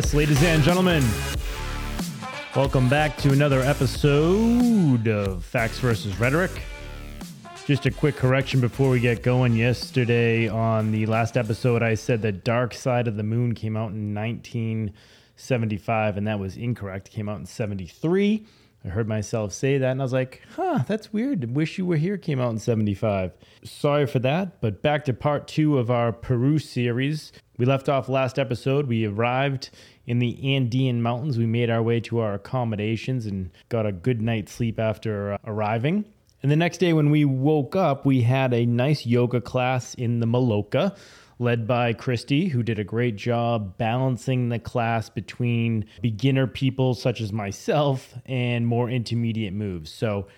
Yes, ladies and gentlemen, welcome back to another episode of Facts versus Rhetoric. Just a quick correction before we get going. Yesterday, on the last episode, I said that Dark Side of the Moon came out in 1975, and that was incorrect. It came out in 73. I heard myself say that, and I was like, huh, that's weird. Wish You Were Here came out in 75. Sorry for that, but back to part two of our Peru series. We left off last episode. We arrived in the Andean Mountains. We made our way to our accommodations and got a good night's sleep after uh, arriving. And the next day, when we woke up, we had a nice yoga class in the Maloca, led by Christy, who did a great job balancing the class between beginner people such as myself and more intermediate moves. So,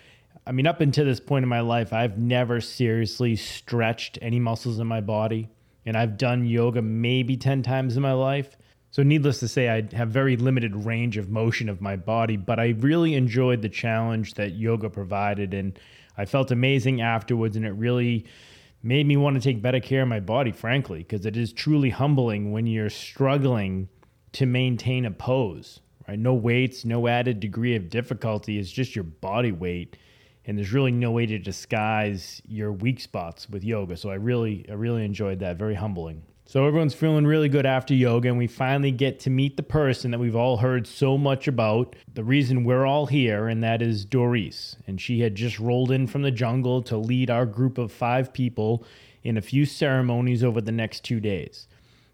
I mean, up until this point in my life, I've never seriously stretched any muscles in my body. And I've done yoga maybe 10 times in my life. So, needless to say, I have very limited range of motion of my body, but I really enjoyed the challenge that yoga provided. And I felt amazing afterwards, and it really made me want to take better care of my body, frankly, because it is truly humbling when you're struggling to maintain a pose, right? No weights, no added degree of difficulty. It's just your body weight. And there's really no way to disguise your weak spots with yoga. So I really, I really enjoyed that. Very humbling. So everyone's feeling really good after yoga, and we finally get to meet the person that we've all heard so much about. The reason we're all here, and that is Doris. And she had just rolled in from the jungle to lead our group of five people in a few ceremonies over the next two days.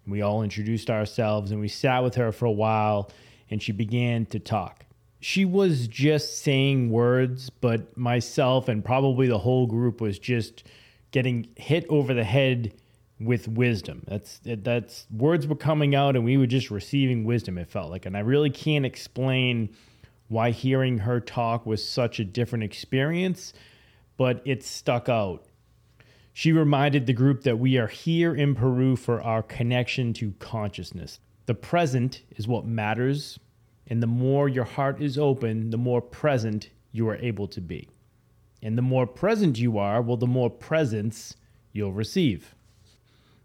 We all introduced ourselves, and we sat with her for a while, and she began to talk. She was just saying words, but myself and probably the whole group was just getting hit over the head with wisdom. That's that's words were coming out and we were just receiving wisdom. It felt like, and I really can't explain why hearing her talk was such a different experience, but it stuck out. She reminded the group that we are here in Peru for our connection to consciousness. The present is what matters, and the more your heart is open, the more present you are able to be. And the more present you are, well, the more presence you'll receive.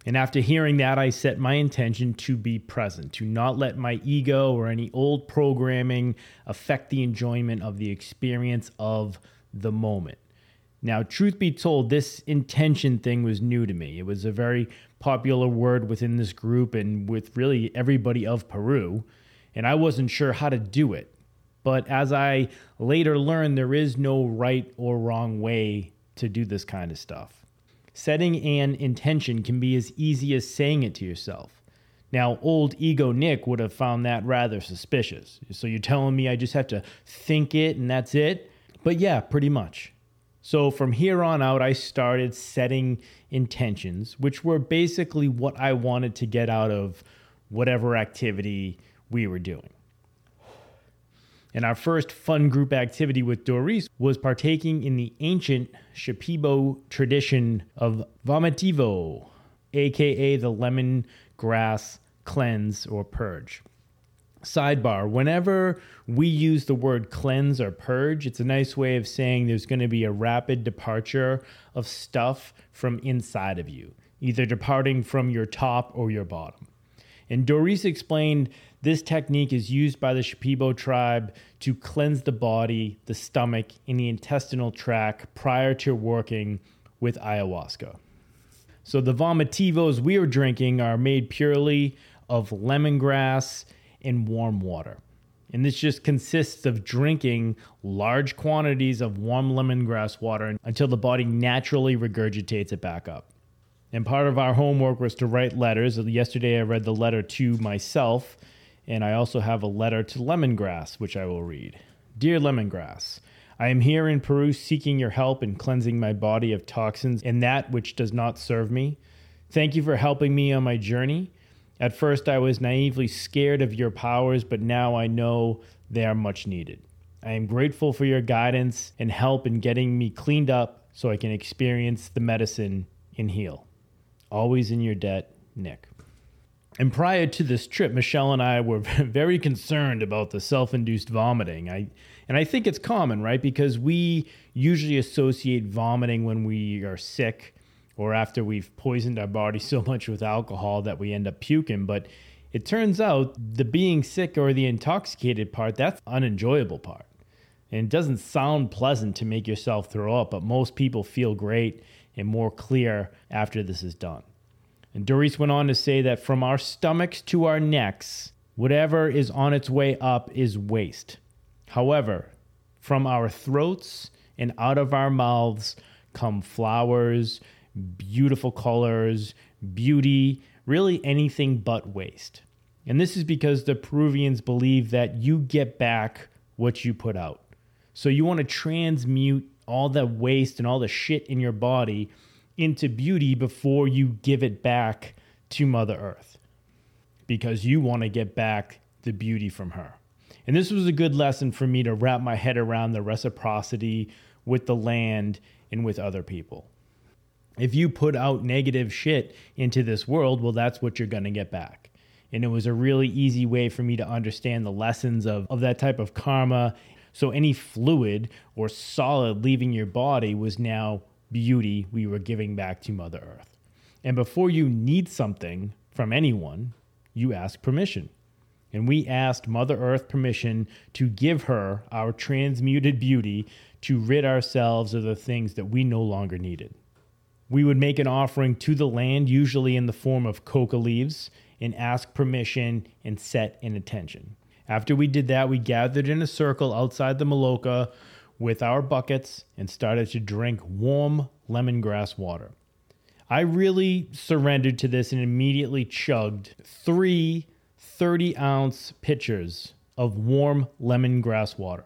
And after hearing that, I set my intention to be present, to not let my ego or any old programming affect the enjoyment of the experience of the moment. Now, truth be told, this intention thing was new to me. It was a very popular word within this group and with really everybody of Peru, and I wasn't sure how to do it. But as I later learned, there is no right or wrong way to do this kind of stuff. Setting an intention can be as easy as saying it to yourself. Now, old ego Nick would have found that rather suspicious. So you're telling me I just have to think it and that's it? But yeah, pretty much. So from here on out, I started setting intentions, which were basically what I wanted to get out of whatever activity we were doing. And our first fun group activity with Doris was partaking in the ancient Shipibo tradition of vomitivo, aka the lemon grass cleanse or purge. Sidebar Whenever we use the word cleanse or purge, it's a nice way of saying there's going to be a rapid departure of stuff from inside of you, either departing from your top or your bottom. And Doris explained this technique is used by the Shipibo tribe to cleanse the body, the stomach, and the intestinal tract prior to working with ayahuasca. So the vomitivos we are drinking are made purely of lemongrass and warm water. And this just consists of drinking large quantities of warm lemongrass water until the body naturally regurgitates it back up. And part of our homework was to write letters. Yesterday, I read the letter to myself and I also have a letter to Lemongrass, which I will read. Dear Lemongrass, I am here in Peru seeking your help in cleansing my body of toxins and that which does not serve me. Thank you for helping me on my journey. At first, I was naively scared of your powers, but now I know they are much needed. I am grateful for your guidance and help in getting me cleaned up so I can experience the medicine and heal. Always in your debt, Nick. And prior to this trip, Michelle and I were very concerned about the self-induced vomiting. I and I think it's common, right? Because we usually associate vomiting when we are sick or after we've poisoned our body so much with alcohol that we end up puking, but It turns out the being sick or the intoxicated part, that's unenjoyable part. And it doesn't sound pleasant to make yourself throw up, but most people feel great and more clear after this is done. And Doris went on to say that from our stomachs to our necks, whatever is on its way up is waste. However, from our throats and out of our mouths come flowers, beautiful colors, beauty, really anything but waste. And this is because the Peruvians believe that you get back what you put out. So you want to transmute all the waste and all the shit in your body into beauty before you give it back to Mother Earth because you want to get back the beauty from her. And this was a good lesson for me to wrap my head around the reciprocity with the land and with other people. If you put out negative shit into this world, well, that's what you're going to get back. And it was a really easy way for me to understand the lessons of, of that type of karma so any fluid or solid leaving your body was now beauty we were giving back to Mother Earth. And before you need something from anyone, you ask permission. And we asked Mother Earth permission to give her our transmuted beauty to rid ourselves of the things that we no longer needed. We would make an offering to the land, usually in the form of coca leaves, and ask permission and set an intention. After we did that, we gathered in a circle outside the Maloca with our buckets and started to drink warm lemongrass water. I really surrendered to this and immediately chugged three 30 ounce pitchers of warm lemongrass water.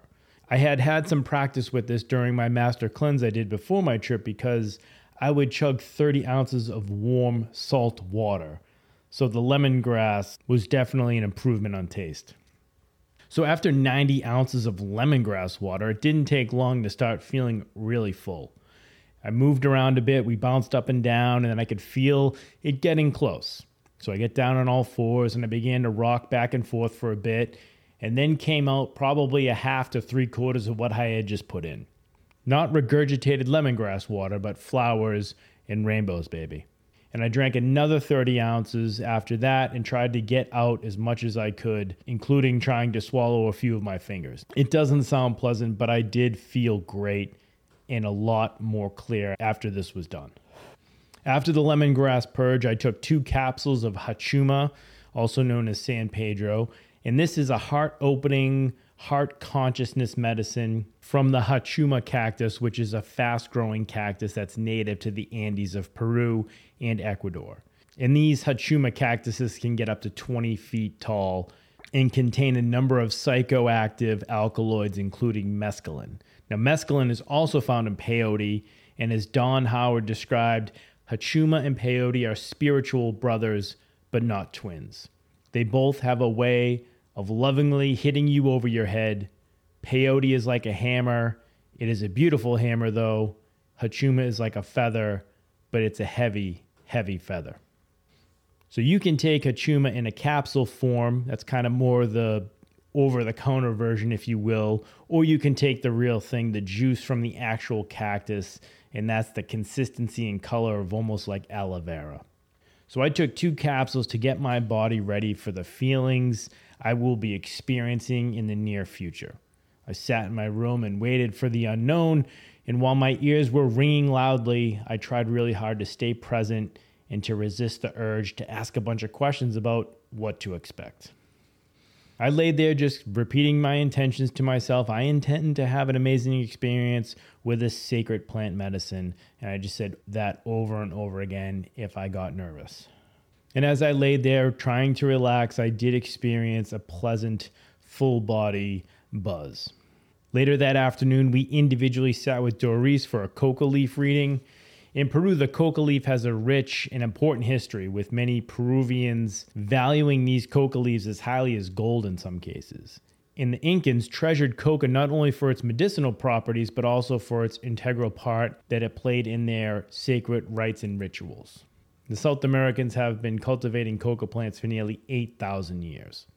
I had had some practice with this during my master cleanse I did before my trip because I would chug 30 ounces of warm salt water. So the lemongrass was definitely an improvement on taste. So after 90 ounces of lemongrass water, it didn't take long to start feeling really full. I moved around a bit, we bounced up and down, and then I could feel it getting close. So I get down on all fours and I began to rock back and forth for a bit, and then came out probably a half to three quarters of what I had just put in. Not regurgitated lemongrass water, but flowers and rainbows, baby and I drank another 30 ounces after that and tried to get out as much as I could, including trying to swallow a few of my fingers. It doesn't sound pleasant, but I did feel great and a lot more clear after this was done. After the lemongrass purge, I took two capsules of Hachuma, also known as San Pedro, and this is a heart opening, heart consciousness medicine from the Hachuma cactus, which is a fast growing cactus that's native to the Andes of Peru and Ecuador. And these Hachuma cactuses can get up to 20 feet tall and contain a number of psychoactive alkaloids, including mescaline. Now, mescaline is also found in peyote, and as Don Howard described, Hachuma and peyote are spiritual brothers, but not twins. They both have a way of lovingly hitting you over your head. Peyote is like a hammer. It is a beautiful hammer, though. Hachuma is like a feather, but it's a heavy, heavy feather. So you can take Hachuma in a capsule form. That's kind of more the over the counter version, if you will, or you can take the real thing, the juice from the actual cactus, and that's the consistency and color of almost like aloe vera. So I took two capsules to get my body ready for the feelings I will be experiencing in the near future. I sat in my room and waited for the unknown, and while my ears were ringing loudly, I tried really hard to stay present and to resist the urge to ask a bunch of questions about what to expect. I laid there just repeating my intentions to myself. I intend to have an amazing experience with this sacred plant medicine. And I just said that over and over again if I got nervous. And as I laid there trying to relax, I did experience a pleasant, full body buzz. Later that afternoon, we individually sat with Doris for a coca leaf reading. In Peru, the coca leaf has a rich and important history, with many Peruvians valuing these coca leaves as highly as gold in some cases. And the Incans treasured coca not only for its medicinal properties, but also for its integral part that it played in their sacred rites and rituals. The South Americans have been cultivating coca plants for nearly 8,000 years.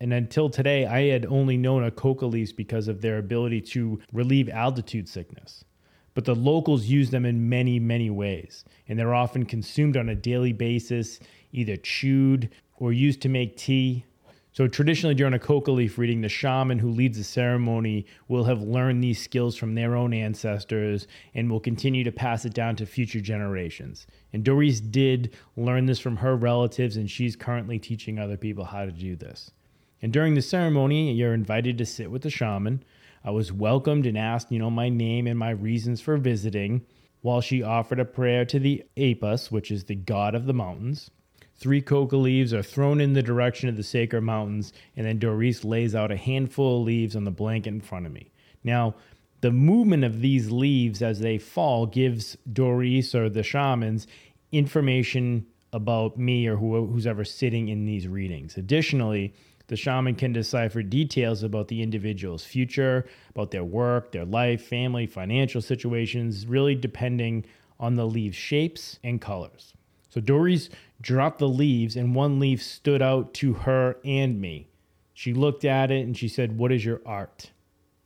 And until today, I had only known a coca leaves because of their ability to relieve altitude sickness. But the locals use them in many, many ways, and they're often consumed on a daily basis, either chewed or used to make tea. So, traditionally, during a coca leaf reading, the shaman who leads the ceremony will have learned these skills from their own ancestors and will continue to pass it down to future generations. And Doris did learn this from her relatives, and she's currently teaching other people how to do this. And during the ceremony, you're invited to sit with the shaman. I was welcomed and asked, you know, my name and my reasons for visiting, while she offered a prayer to the Apus, which is the god of the mountains. Three coca leaves are thrown in the direction of the sacred mountains, and then Doris lays out a handful of leaves on the blanket in front of me. Now, the movement of these leaves as they fall gives Doris or the shamans information about me or who's ever sitting in these readings. Additionally, the shaman can decipher details about the individual's future, about their work, their life, family, financial situations, really depending on the leaf shapes and colors. So Doris dropped the leaves, and one leaf stood out to her and me. She looked at it and she said, What is your art?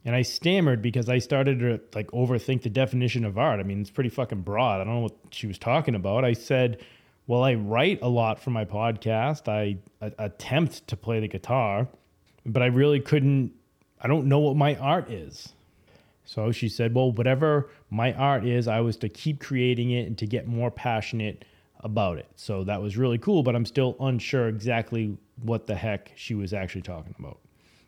And I stammered because I started to like overthink the definition of art. I mean, it's pretty fucking broad. I don't know what she was talking about. I said, well, I write a lot for my podcast. I, I attempt to play the guitar, but I really couldn't, I don't know what my art is. So she said, Well, whatever my art is, I was to keep creating it and to get more passionate about it. So that was really cool, but I'm still unsure exactly what the heck she was actually talking about.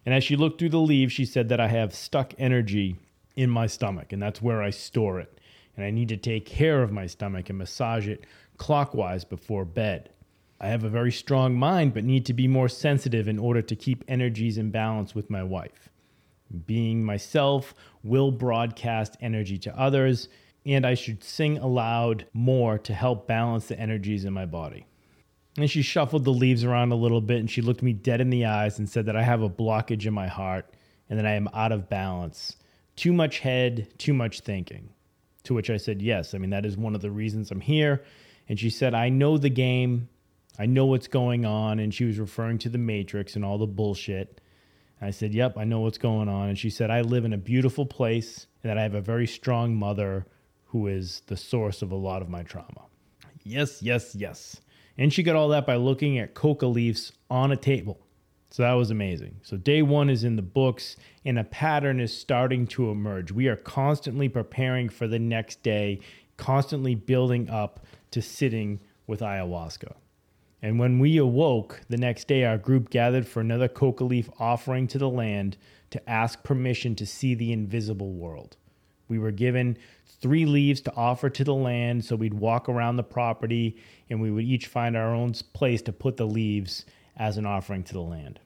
And as she looked through the leaves, she said that I have stuck energy in my stomach, and that's where I store it. And I need to take care of my stomach and massage it clockwise before bed. I have a very strong mind, but need to be more sensitive in order to keep energies in balance with my wife. Being myself will broadcast energy to others, and I should sing aloud more to help balance the energies in my body. And she shuffled the leaves around a little bit and she looked me dead in the eyes and said that I have a blockage in my heart and that I am out of balance. Too much head, too much thinking. To which I said, Yes, I mean, that is one of the reasons I'm here and she said, I know the game. I know what's going on. And she was referring to the Matrix and all the bullshit. And I said, Yep, I know what's going on. And she said, I live in a beautiful place and that I have a very strong mother who is the source of a lot of my trauma. Yes, yes, yes. And she got all that by looking at coca leaves on a table. So that was amazing. So day one is in the books, and a pattern is starting to emerge. We are constantly preparing for the next day, constantly building up to sitting with ayahuasca. And when we awoke the next day, our group gathered for another coca leaf offering to the land to ask permission to see the invisible world. We were given three leaves to offer to the land, so we'd walk around the property and we would each find our own place to put the leaves as an offering to the land.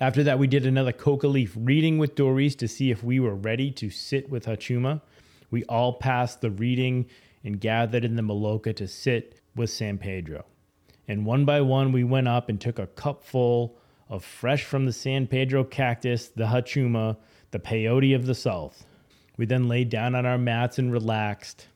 After that, we did another coca leaf reading with Doris to see if we were ready to sit with Hachuma. We all passed the reading and gathered in the Maloca to sit with San Pedro. And one by one, we went up and took a cupful of fresh from the San Pedro cactus, the hachuma, the peyote of the south. We then laid down on our mats and relaxed.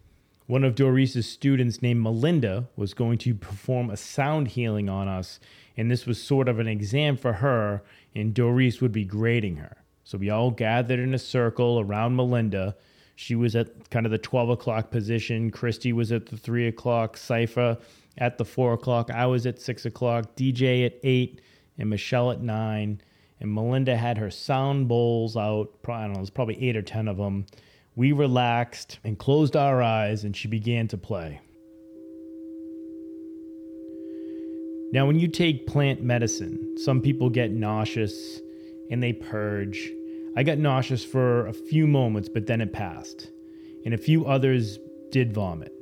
One of Doris's students, named Melinda, was going to perform a sound healing on us, and this was sort of an exam for her, and Doris would be grading her. So we all gathered in a circle around Melinda, she was at kind of the 12 o'clock position. Christy was at the 3 o'clock. Cypher at the 4 o'clock. I was at 6 o'clock. DJ at 8 and Michelle at 9. And Melinda had her sound bowls out. I don't know, was probably 8 or 10 of them. We relaxed and closed our eyes, and she began to play. Now, when you take plant medicine, some people get nauseous and they purge I got nauseous for a few moments, but then it passed, and a few others did vomit.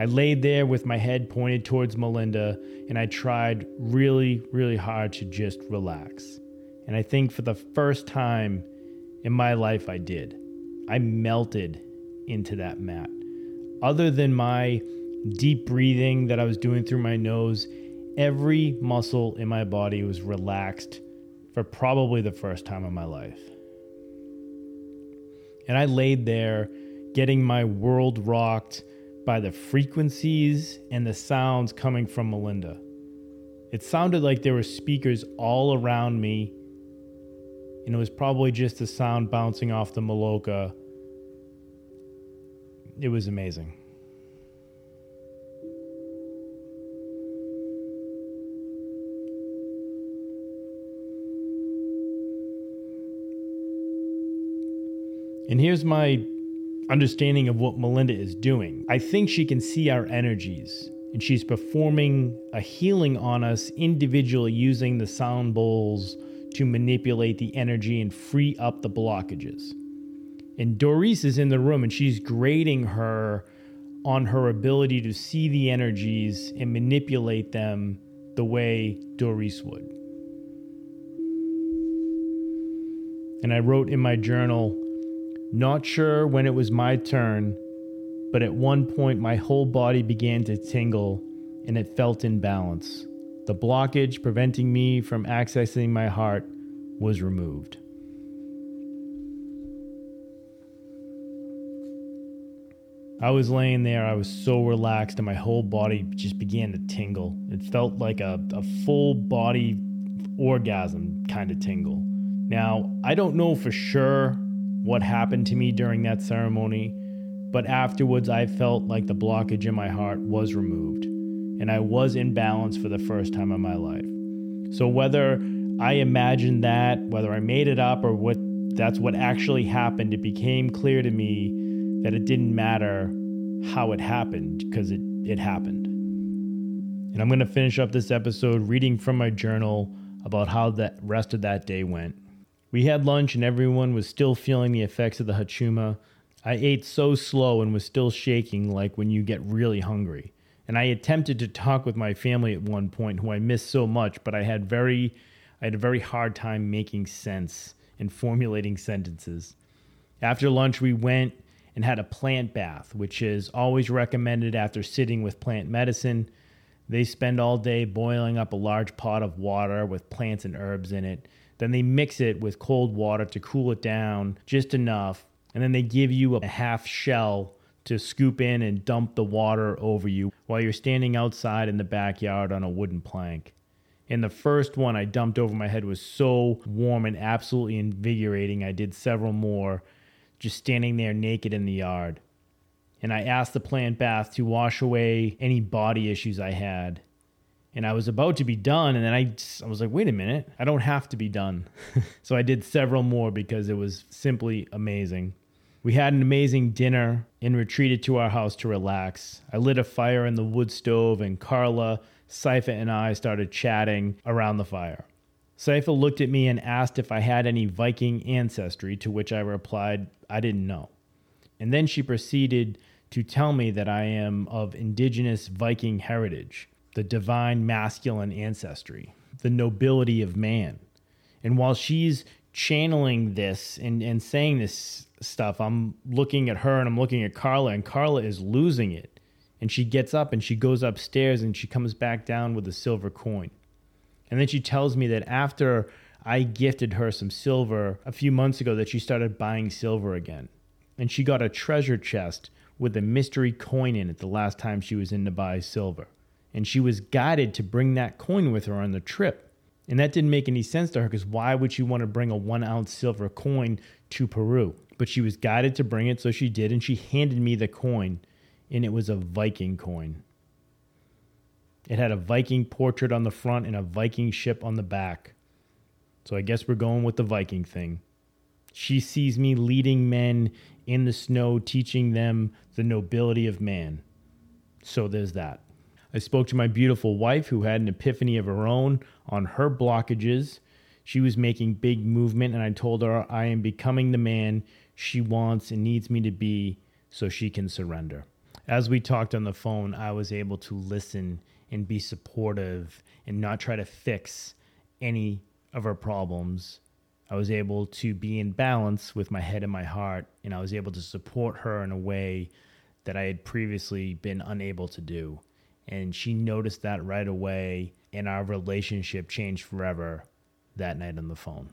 I laid there with my head pointed towards Melinda, and I tried really, really hard to just relax. And I think for the first time in my life, I did. I melted into that mat. Other than my deep breathing that I was doing through my nose, every muscle in my body was relaxed for probably the first time in my life. And I laid there getting my world rocked by the frequencies and the sounds coming from Melinda. It sounded like there were speakers all around me, and it was probably just the sound bouncing off the Maloca. It was amazing. And here's my understanding of what Melinda is doing. I think she can see our energies, and she's performing a healing on us individually using the sound bowls to manipulate the energy and free up the blockages. And Doris is in the room and she's grading her on her ability to see the energies and manipulate them the way Doris would. And I wrote in my journal, not sure when it was my turn, but at one point my whole body began to tingle and it felt in balance. The blockage preventing me from accessing my heart was removed. I was laying there, I was so relaxed, and my whole body just began to tingle. It felt like a, a full body orgasm kind of tingle. Now, I don't know for sure what happened to me during that ceremony, but afterwards I felt like the blockage in my heart was removed, and I was in balance for the first time in my life. So, whether I imagined that, whether I made it up, or what that's what actually happened, it became clear to me that it didn't matter how it happened because it, it happened. And I'm going to finish up this episode reading from my journal about how the rest of that day went. We had lunch and everyone was still feeling the effects of the hachuma. I ate so slow and was still shaking like when you get really hungry. And I attempted to talk with my family at one point who I missed so much, but I had very I had a very hard time making sense and formulating sentences. After lunch we went and had a plant bath, which is always recommended after sitting with plant medicine. They spend all day boiling up a large pot of water with plants and herbs in it. Then they mix it with cold water to cool it down just enough. And then they give you a half shell to scoop in and dump the water over you while you're standing outside in the backyard on a wooden plank. And the first one I dumped over my head was so warm and absolutely invigorating. I did several more just standing there naked in the yard. And I asked the plant bath to wash away any body issues I had. And I was about to be done, and then I, I was like, wait a minute, I don't have to be done. so I did several more because it was simply amazing. We had an amazing dinner and retreated to our house to relax. I lit a fire in the wood stove, and Carla, Saifa, and I started chatting around the fire. Saifa looked at me and asked if I had any Viking ancestry, to which I replied I didn't know. And then she proceeded to tell me that I am of indigenous Viking heritage, the divine masculine ancestry, the nobility of man. And while she's channeling this and, and saying this stuff, I'm looking at her and I'm looking at Carla, and Carla is losing it. And she gets up and she goes upstairs and she comes back down with a silver coin. And then she tells me that after I gifted her some silver a few months ago that she started buying silver again. And she got a treasure chest with a mystery coin in it the last time she was in to buy silver. And she was guided to bring that coin with her on the trip. And that didn't make any sense to her because why would she want to bring a one ounce silver coin to Peru? But she was guided to bring it, so she did. And she handed me the coin, and it was a Viking coin. It had a Viking portrait on the front and a Viking ship on the back. So I guess we're going with the Viking thing. She sees me leading men in the snow, teaching them the nobility of man. So there's that. I spoke to my beautiful wife who had an epiphany of her own on her blockages. She was making big movement, and I told her I am becoming the man she wants and needs me to be so she can surrender. As we talked on the phone, I was able to listen and be supportive and not try to fix any of her problems. I was able to be in balance with my head and my heart, and I was able to support her in a way that I had previously been unable to do. And she noticed that right away, and our relationship changed forever that night on the phone.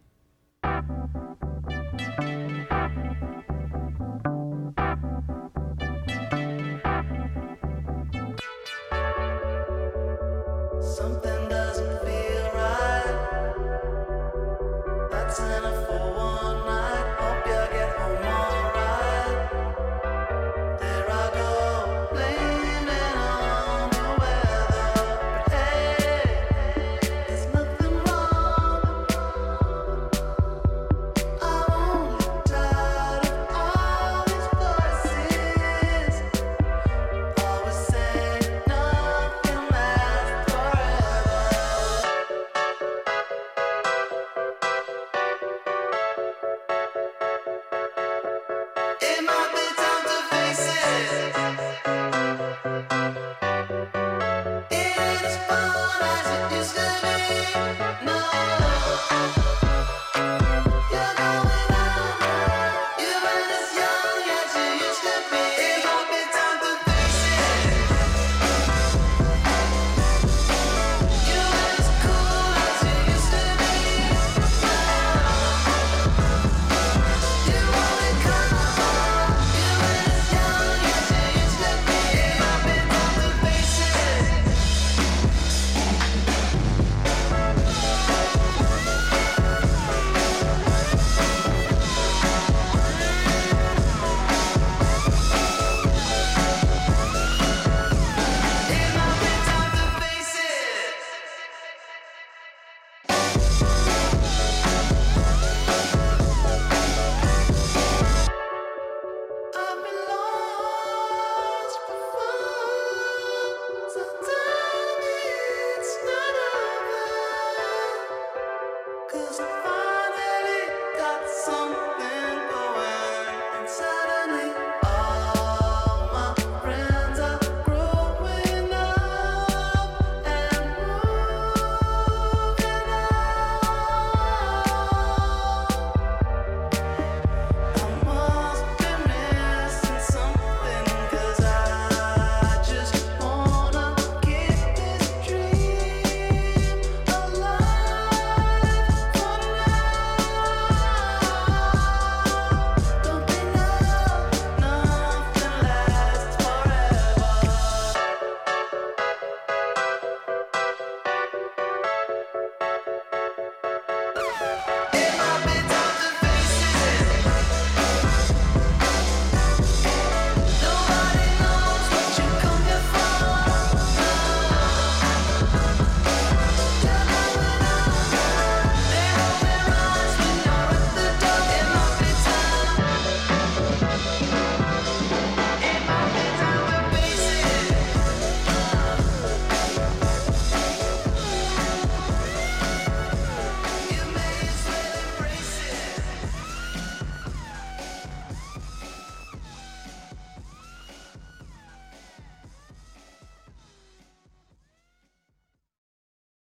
just